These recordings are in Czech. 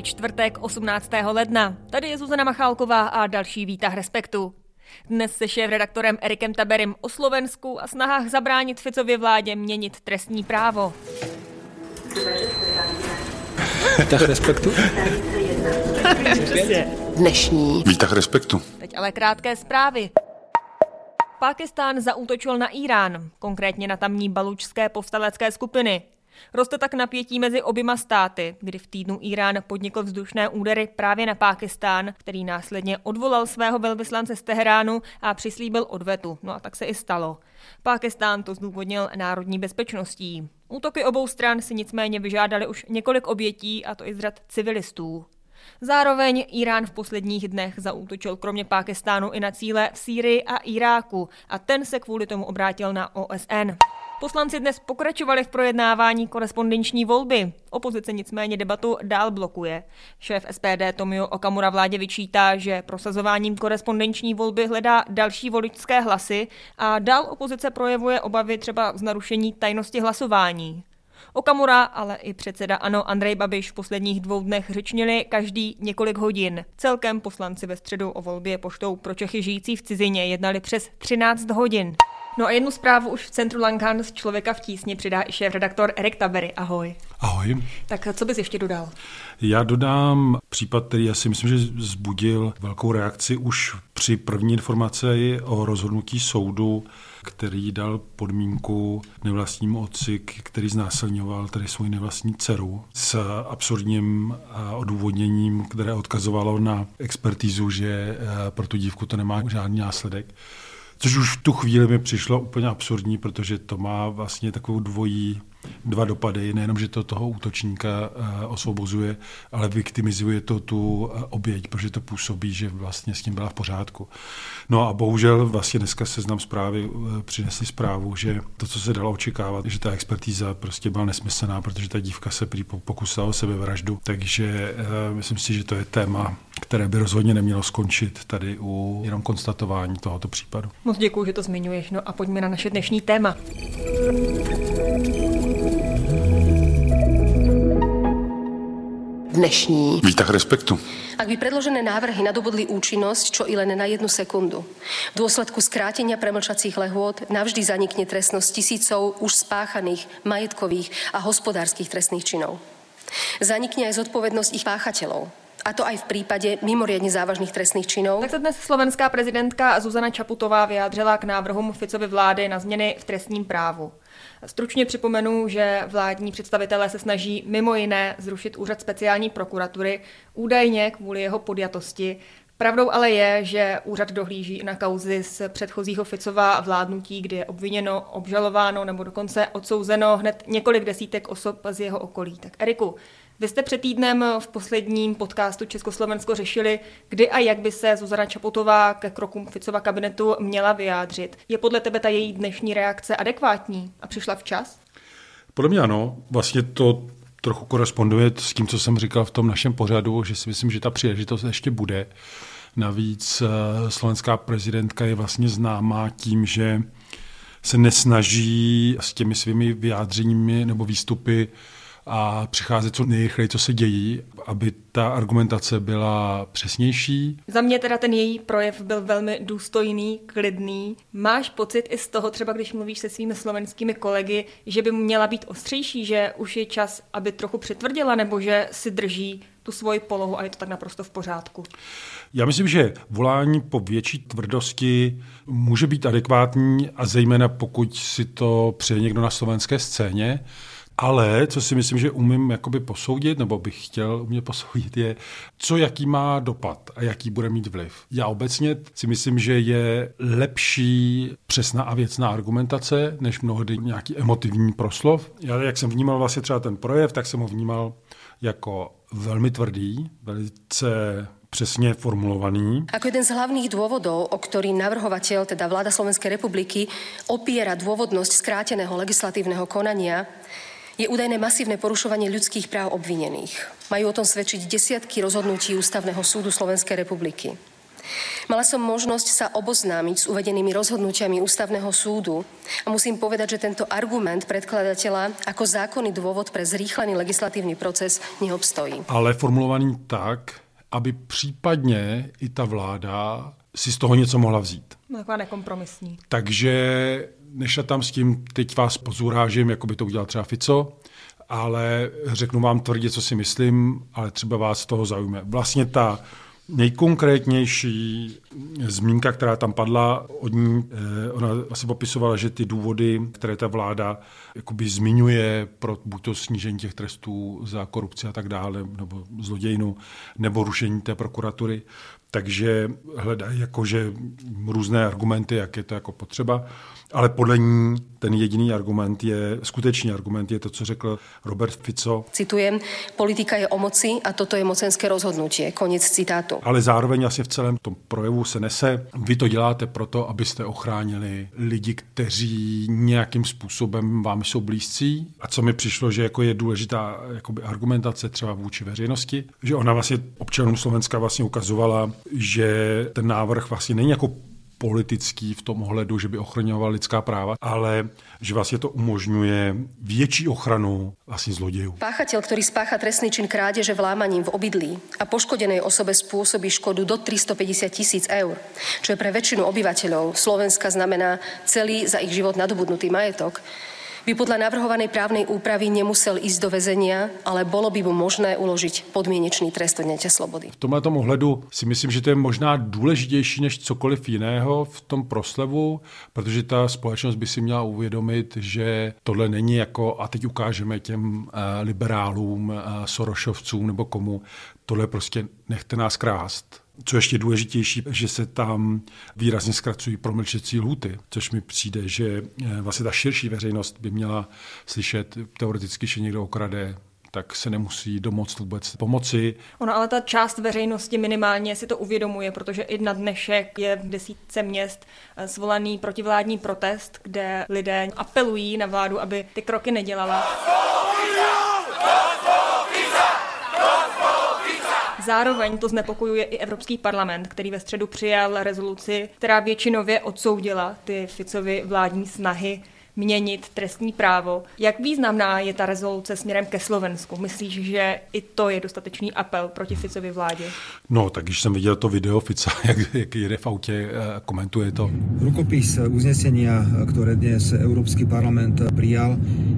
Je čtvrtek 18. ledna. Tady je Zuzana Machálková a další výtah Respektu. Dnes se šéf-redaktorem Erikem Taberim o Slovensku a snahách zabránit Ficově vládě měnit trestní právo. Výtah Respektu? Dnešní. Výtah Respektu. Teď ale krátké zprávy. Pákistán zaútočil na Irán, konkrétně na tamní balučské povstalecké skupiny. Roste tak napětí mezi oběma státy, kdy v týdnu Irán podnikl vzdušné údery právě na Pákistán, který následně odvolal svého velvyslance z Teheránu a přislíbil odvetu. No a tak se i stalo. Pákistán to zdůvodnil národní bezpečností. Útoky obou stran si nicméně vyžádali už několik obětí, a to i z řad civilistů. Zároveň Irán v posledních dnech zaútočil kromě Pákistánu i na cíle v Sýrii a Iráku a ten se kvůli tomu obrátil na OSN. Poslanci dnes pokračovali v projednávání korespondenční volby. Opozice nicméně debatu dál blokuje. Šéf SPD Tomio Okamura vládě vyčítá, že prosazováním korespondenční volby hledá další voličské hlasy a dál opozice projevuje obavy třeba z narušení tajnosti hlasování. Okamura, ale i předseda ANO Andrej Babiš v posledních dvou dnech řečnili každý několik hodin. Celkem poslanci ve středu o volbě poštou pro Čechy žijící v cizině jednali přes 13 hodin. No a jednu zprávu už v centru Lankan z Člověka v tísni přidá i šéf-redaktor Erik Tabery. Ahoj. Ahoj. Tak co bys ještě dodal? Já dodám případ, který já si myslím, že zbudil velkou reakci už při první informaci o rozhodnutí soudu, který dal podmínku nevlastnímu otci, který znásilňoval tedy svoji nevlastní dceru s absurdním odůvodněním, které odkazovalo na expertízu, že pro tu dívku to nemá žádný následek. Což už v tu chvíli mi přišlo úplně absurdní, protože to má vlastně takovou dvojí dva dopady. Nejenom, že to toho útočníka eh, osvobozuje, ale viktimizuje to tu eh, oběť, protože to působí, že vlastně s tím byla v pořádku. No a bohužel vlastně dneska se znám zprávy eh, přinesli zprávu, že to, co se dalo očekávat, že ta expertíza prostě byla nesmyslná, protože ta dívka se prý pokusila o sebevraždu. Takže myslím si, že to je téma, které by rozhodně nemělo skončit tady u jenom konstatování tohoto případu. Moc děkuji, že to zmiňuješ. No a pojďme na naše dnešní téma. Dnešní. Výtah Respektu. Ak by predložené návrhy nadobudli účinnosť čo i len na jednu sekundu, v dôsledku skrátenia premlčacích lehôd navždy zanikne trestnosť tisícov už spáchaných majetkových a hospodárskych trestných činov. Zanikne aj zodpovednosť ich páchateľov, a to aj v případě mimoriadně závažných trestných činů. Tak se dnes slovenská prezidentka Zuzana Čaputová vyjádřila k návrhům Ficovy vlády na změny v trestním právu. Stručně připomenu, že vládní představitelé se snaží mimo jiné zrušit úřad speciální prokuratury, údajně kvůli jeho podjatosti. Pravdou ale je, že úřad dohlíží na kauzy z předchozího Ficova vládnutí, kdy je obviněno, obžalováno nebo dokonce odsouzeno hned několik desítek osob z jeho okolí. Tak Eriku, vy jste před týdnem v posledním podcastu Československo řešili, kdy a jak by se Zuzana Čaputová ke krokům Ficova kabinetu měla vyjádřit. Je podle tebe ta její dnešní reakce adekvátní a přišla včas? Podle mě ano. Vlastně to trochu koresponduje s tím, co jsem říkal v tom našem pořadu, že si myslím, že ta příležitost ještě bude. Navíc eh, slovenská prezidentka je vlastně známá tím, že se nesnaží s těmi svými vyjádřeními nebo výstupy a přicházet co nejrychleji, co se dějí, aby ta argumentace byla přesnější. Za mě teda ten její projev byl velmi důstojný, klidný. Máš pocit i z toho, třeba když mluvíš se svými slovenskými kolegy, že by měla být ostřejší, že už je čas, aby trochu přitvrdila, nebo že si drží tu svoji polohu a je to tak naprosto v pořádku? Já myslím, že volání po větší tvrdosti může být adekvátní a zejména pokud si to přeje někdo na slovenské scéně. Ale co si myslím, že umím jakoby posoudit, nebo bych chtěl umět posoudit, je, co jaký má dopad a jaký bude mít vliv. Já obecně si myslím, že je lepší přesná a věcná argumentace, než mnohdy nějaký emotivní proslov. Já, jak jsem vnímal vlastně třeba ten projev, tak jsem ho vnímal jako velmi tvrdý, velice přesně formulovaný. Ako jeden z hlavných dôvodov, o ktorý navrhovateľ, teda vláda Slovenskej republiky, opiera dôvodnosť skráteného legislatívneho konania, je údajné masívne porušovanie ľudských práv obvinených. Majú o tom svedčiť desiatky rozhodnutí Ústavného súdu Slovenskej republiky. Mala som možnosť sa oboznámiť s uvedenými rozhodnutiami Ústavného súdu a musím povedať, že tento argument predkladateľa ako zákonný dôvod pre zrýchlený legislatívny proces neobstojí. Ale formulovaný tak, aby případně i ta vláda si z toho něco mohla vzít. No, taková nekompromisní. Takže nešla tam s tím, teď vás pozurážím, jako by to udělal třeba Fico, ale řeknu vám tvrdě, co si myslím, ale třeba vás z toho zaujme. Vlastně ta nejkonkrétnější zmínka, která tam padla od ní, eh, ona asi popisovala, že ty důvody, které ta vláda jakoby zmiňuje pro buď to snížení těch trestů za korupci a tak dále, nebo zlodějnu, nebo rušení té prokuratury, takže hledají jakože různé argumenty, jak je to jako potřeba, ale podle ní ten jediný argument je, skutečný argument je to, co řekl Robert Fico. Citujem, politika je o moci a toto je mocenské rozhodnutí. Konec citátu. Ale zároveň asi v celém tom projevu se nese, vy to děláte proto, abyste ochránili lidi, kteří nějakým způsobem vám jsou blízcí. A co mi přišlo, že jako je důležitá jakoby argumentace třeba vůči veřejnosti, že ona vlastně občanům Slovenska vlastně ukazovala, že ten návrh vlastně není jako politický v tom ohledu, že by ochraňoval lidská práva, ale že vlastně to umožňuje větší ochranu vlastně zlodějů. Páchateľ, ktorý spácha trestný čin krádeže vlámaním v obydlí a poškodenej osobe spôsobí škodu do 350 tisíc eur, čo je pre väčšinu obyvateľov Slovenska znamená celý za ich život nadobudnutý majetok, by podľa navrhovanej právnej úpravy nemusel ísť do väzenia, ale bolo by mu možné uložiť podmienečný trest odňatia slobody. V tomhle ohledu si myslím, že to je možná důležitější než cokoliv jiného v tom proslevu, protože ta společnost by si měla uvědomit, že tohle není jako, a teď ukážeme těm eh, liberálům, eh, Sorošovcům nebo komu, tohle prostě nechte nás krást co ještě důležitější, že se tam výrazně zkracují promlčecí lhuty, což mi přijde, že eh, vlastně ta širší veřejnost by měla slyšet teoreticky, že někdo okrade tak se nemusí domoct vůbec pomoci. Ono ale ta část veřejnosti minimálně si to uvědomuje, protože i na dnešek je v desítce měst eh, svolaný protivládní protest, kde lidé apelují na vládu, aby ty kroky nedělala. Zároveň to znepokojuje i Evropský parlament, který ve středu přijal rezoluci, která většinově odsoudila ty Ficovy vládní snahy měnit trestní právo. Jak významná je ta rezoluce směrem ke Slovensku? Myslíš, že i to je dostatečný apel proti Ficově vládě? No, tak když jsem viděl to video Fica, jak, jak jede v autě, eh, komentuje to. Rukopis uznesenia, které dnes Evropský parlament přijal,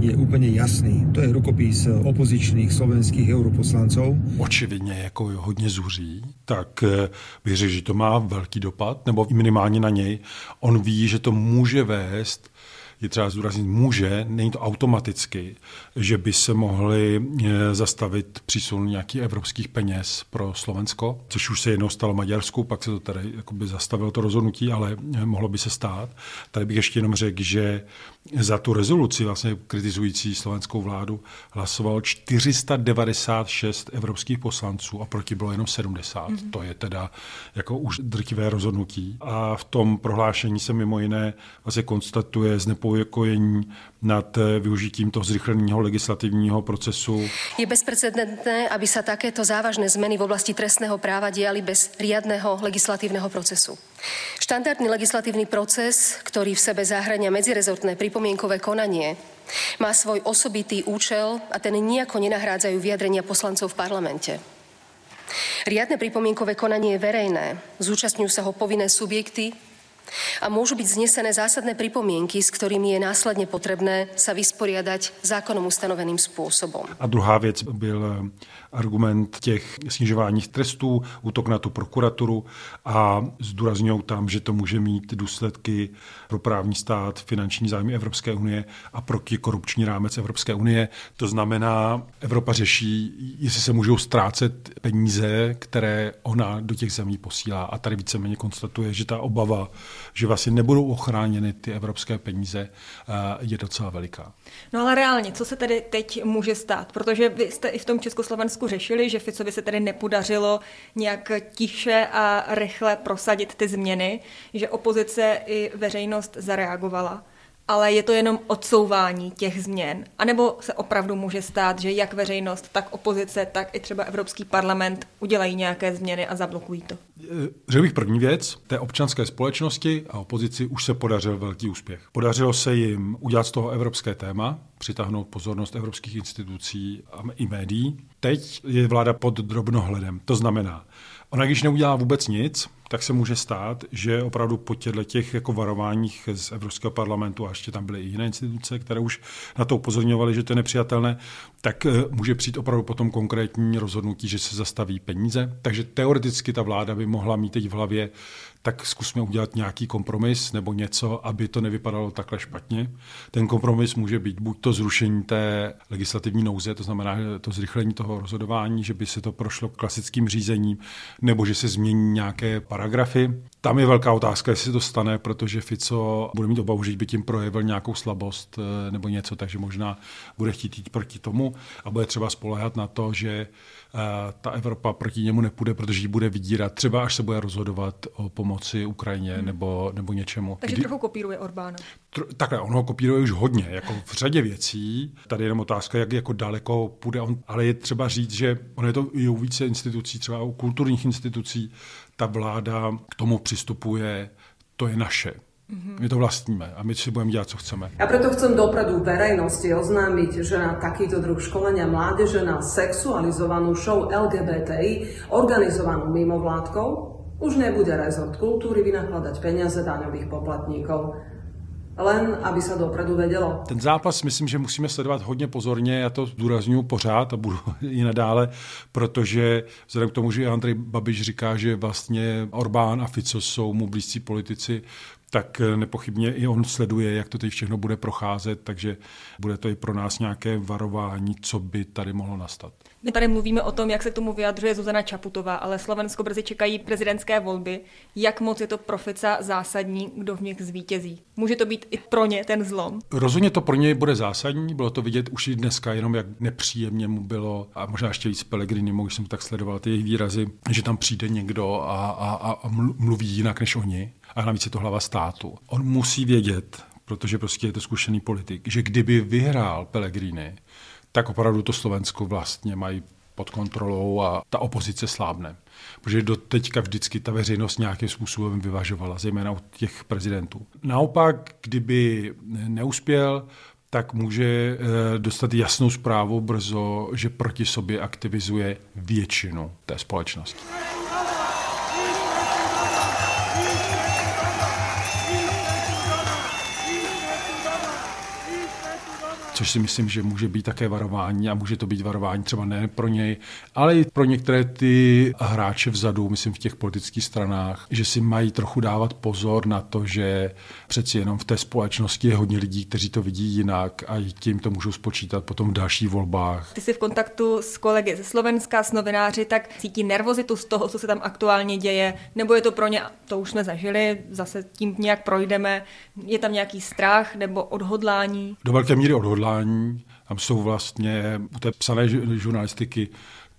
je úplně jasný. To je rukopis opozičných slovenských europoslanců. Očividně jako hodně zuří, tak eh, bych řekl, že to má velký dopad, nebo minimálně na něj. On ví, že to může vést je třeba zdůraznit, může, není to automaticky, že by se mohli eh, zastavit přísun nějakých evropských peněz pro Slovensko, což už se jednou stalo Maďarsku, pak se to tady zastavilo to rozhodnutí, ale eh, mohlo by se stát. Tady bych ještě jenom řekl, že za tu rezoluci vlastně kritizující slovenskou vládu hlasovalo 496 evropských poslanců a proti bylo jenom 70. Mm-hmm. To je teda jako už drtivé rozhodnutí. A v tom prohlášení se mimo jiné vlastně konstatuje znepokojení nad eh, využitím toho zrychleného legislativního procesu. Je bezprecedentné, aby sa takéto závažné zmeny v oblasti trestného práva diali bez riadného legislatívneho procesu. Štandardný legislatívny proces, ktorý v sebe zahrania medzirezortné pripomienkové konanie, má svoj osobitý účel a ten nijako nenahrádzajú vyjadrenia poslancov v parlamente. Riadne pripomienkové konanie je verejné. Zúčastňujú sa ho povinné subjekty, a môžu byť znesené zásadné pripomienky, s ktorými je následne potrebné sa vysporiadať zákonom ustanoveným spôsobom. A druhá věc byl argument těch snižování trestů, útok na tu prokuraturu a zdůrazňují tam, že to může mít důsledky pro právní stát, finanční zájmy Evropské unie a pro korupční rámec Evropské unie. To znamená, Evropa řeší, jestli se můžou ztrácet peníze, které ona do těch zemí posílá. A tady víceméně konstatuje, že ta obava, že vlastně nebudou ochráněny ty evropské peníze, eh, je docela veliká. No ale reálně, co se tedy teď může stát? Protože vy jste i v tom Československu řešili, že Ficovi se tedy nepodařilo nějak tiše a rychle prosadit ty změny, že opozice i veřejnost zareagovala. Ale je to jenom odsouvání těch změn? A nebo se opravdu může stát, že jak veřejnost, tak opozice, tak i třeba Evropský parlament udělají nějaké změny a zablokují to? Řekl bych první věc, té občanské společnosti a opozici už se podařil velký úspěch. Podařilo se jim udělat z toho evropské téma, přitáhnout pozornost evropských institucí a i médií. Teď je vláda pod drobnohledem. To znamená, ona když neudělá vůbec nic, tak se může stát, že opravdu po těch jako varováních z Evropského parlamentu, a ještě tam byly i jiné instituce, které už na to upozorňovaly, že to je nepřijatelné, tak eh, může přijít opravdu potom konkrétní rozhodnutí, že se zastaví peníze. Takže teoreticky ta vláda by mohla mít teď v hlavě tak zkusme udělat nějaký kompromis nebo něco, aby to nevypadalo takhle špatně. Ten kompromis může být buď to zrušení té legislativní nouze, to znamená to zrychlení toho rozhodování, že by se to prošlo klasickým řízením, nebo že se změní nějaké paragrafy. Tam je velká otázka, jestli se to stane, protože Fico bude mít obavu, že by tím projevil nějakou slabost eh, nebo něco, takže možná bude chtít jít proti tomu a bude třeba spolehat na to, že ta Evropa proti němu nepůjde, protože ji bude vydírat, třeba až se bude rozhodovat o pomoci Ukrajině hmm. nebo, nebo něčemu. Takže Kdy... trochu kopíruje Orbána. Tr- takhle, on ho kopíruje už hodně, jako v řadě věcí. Tady je jenom otázka, jak jako daleko půjde on, ale je třeba říct, že on je to i u více institucí, třeba u kulturních institucí, ta vláda k tomu přistupuje, to je naše. Mm-hmm. My to vlastníme a my si budeme dělat, co chceme. A preto chcem dopredu verejnosti oznámiť, že na takýto druh školenia mládeže na sexualizovanú show LGBTI organizovanú mimovládkou už nebude rezort kultúry vynakladať peniaze daňových poplatníkov. Len aby se dopredu vědělo. Ten zápas myslím, že musíme sledovat hodně pozorně, já to zdůraznuju pořád a budu i nadále, protože vzhledem k tomu, že Andrej Babiš říká, že vlastně Orbán a Fico jsou mu blízcí politici, tak eh, nepochybně i on sleduje, jak to teď všechno bude procházet, takže bude to i pro nás nějaké varování, co by tady mohlo nastat. My tady mluvíme o tom, jak se k tomu vyjadřuje Zuzana Čaputová, ale Slovensko brzy čekají prezidentské volby. Jak moc je to pro Fica zásadní, kdo v nich zvítězí? Může to být i pro ně ten zlom? Rozhodně to pro něj bude zásadní, bylo to vidět už i dneska, jenom jak nepříjemně mu bylo, a možná ještě víc Pelegrini, když jsem tak sledoval ty jejich výrazy, že tam přijde někdo a, a, a mluví jinak než oni a navíc je to hlava státu. On musí vědět, protože prostě je to zkušený politik, že kdyby vyhrál Pellegrini, tak opravdu to Slovensko vlastně mají pod kontrolou a ta opozice slábne. Protože do teďka vždycky ta veřejnost nějakým způsobem vyvažovala, zejména u těch prezidentů. Naopak, kdyby neuspěl, tak může eh, dostat jasnou zprávu brzo, že proti sobě aktivizuje většinu té společnosti. Což si myslím, že může být také varování a může to být varování třeba ne pro něj, ale i pro některé ty hráče vzadu, myslím v těch politických stranách, že si mají trochu dávat pozor na to, že přeci jenom v té společnosti je hodně lidí, kteří to vidí jinak a tím to můžou spočítat potom v dalších volbách. Ty jsi v kontaktu s kolegy ze Slovenska, s novináři, tak cítí nervozitu z toho, co se tam aktuálně děje, nebo je to pro ně, to už jsme zažili, zase tím nějak projdeme, je tam nějaký strach nebo odhodlání? Do velké míry odhodlání odhodlání. Tam jsou vlastně u té psané žurnalistiky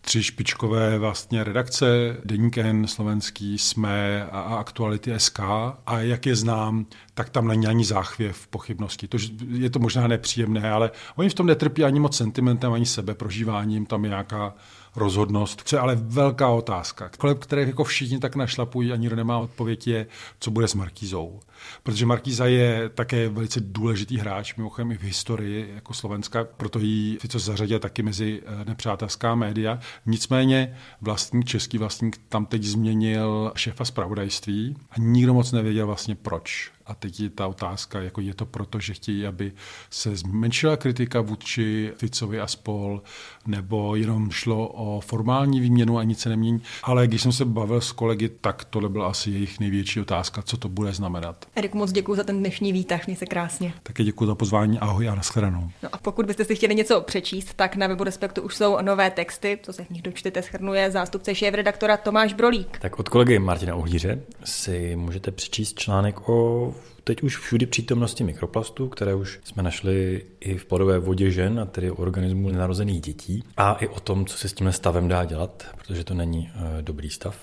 tři špičkové vlastně redakce, Deníken, Slovenský, Jsme a Aktuality SK. A jak je znám, tak tam není ani záchvěv pochybnosti. To, je to možná nepříjemné, ale oni v tom netrpí ani moc sentimentem, ani sebe prožíváním. Tam je nějaká rozhodnost. Co je ale velká otázka, kolem které jako všichni tak našlapují, ani nemá odpověď, je, co bude s Markízou. Protože Markíza je také velice důležitý hráč, mimochodem i v historii jako Slovenska, proto ji Fico zařadil taky mezi eh, nepřátelská média. Nicméně vlastník, český vlastník tam teď změnil šéfa zpravodajství a nikdo moc nevěděl vlastně proč. A teď je ta otázka, jako je to proto, že chtějí, aby se zmenšila kritika vůči Ficovi a spol, nebo jenom šlo o formální výměnu a nic se nemění. Ale když jsem se bavil s kolegy, tak tohle byla asi jejich největší otázka, co to bude znamenat. Erik, moc děkuji za ten dnešní výtah, měj se krásně. Také děkuji za pozvání, ahoj a nashledanou. No a pokud byste si chtěli něco přečíst, tak na webu Respektu už jsou nové texty, co se v nich dočtete, schrnuje zástupce šéf-redaktora Tomáš Brolík. Tak od kolegy Martina Uhlíře si můžete přečíst článek o teď už všudy přítomnosti mikroplastů, které už jsme našli i v plodové vodě žen, a tedy organismu nenarozených dětí. A i o tom, co se s tím stavem dá dělat, protože to není e, dobrý stav.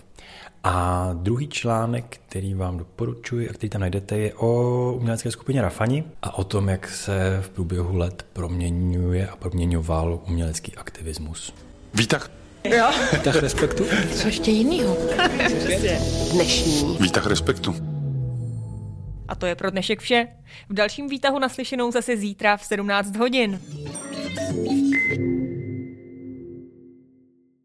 A druhý článek, který vám doporučuji a který tam najdete, je o umělecké skupině Rafani a o tom, jak se v průběhu let proměňuje a proměňoval umělecký aktivismus. Výtah. Jo. Výtah respektu. Co ještě jinýho? Dnešní. Výtah respektu. A to je pro dnešek vše. V dalším výtahu naslyšenou zase zítra v 17 hodin.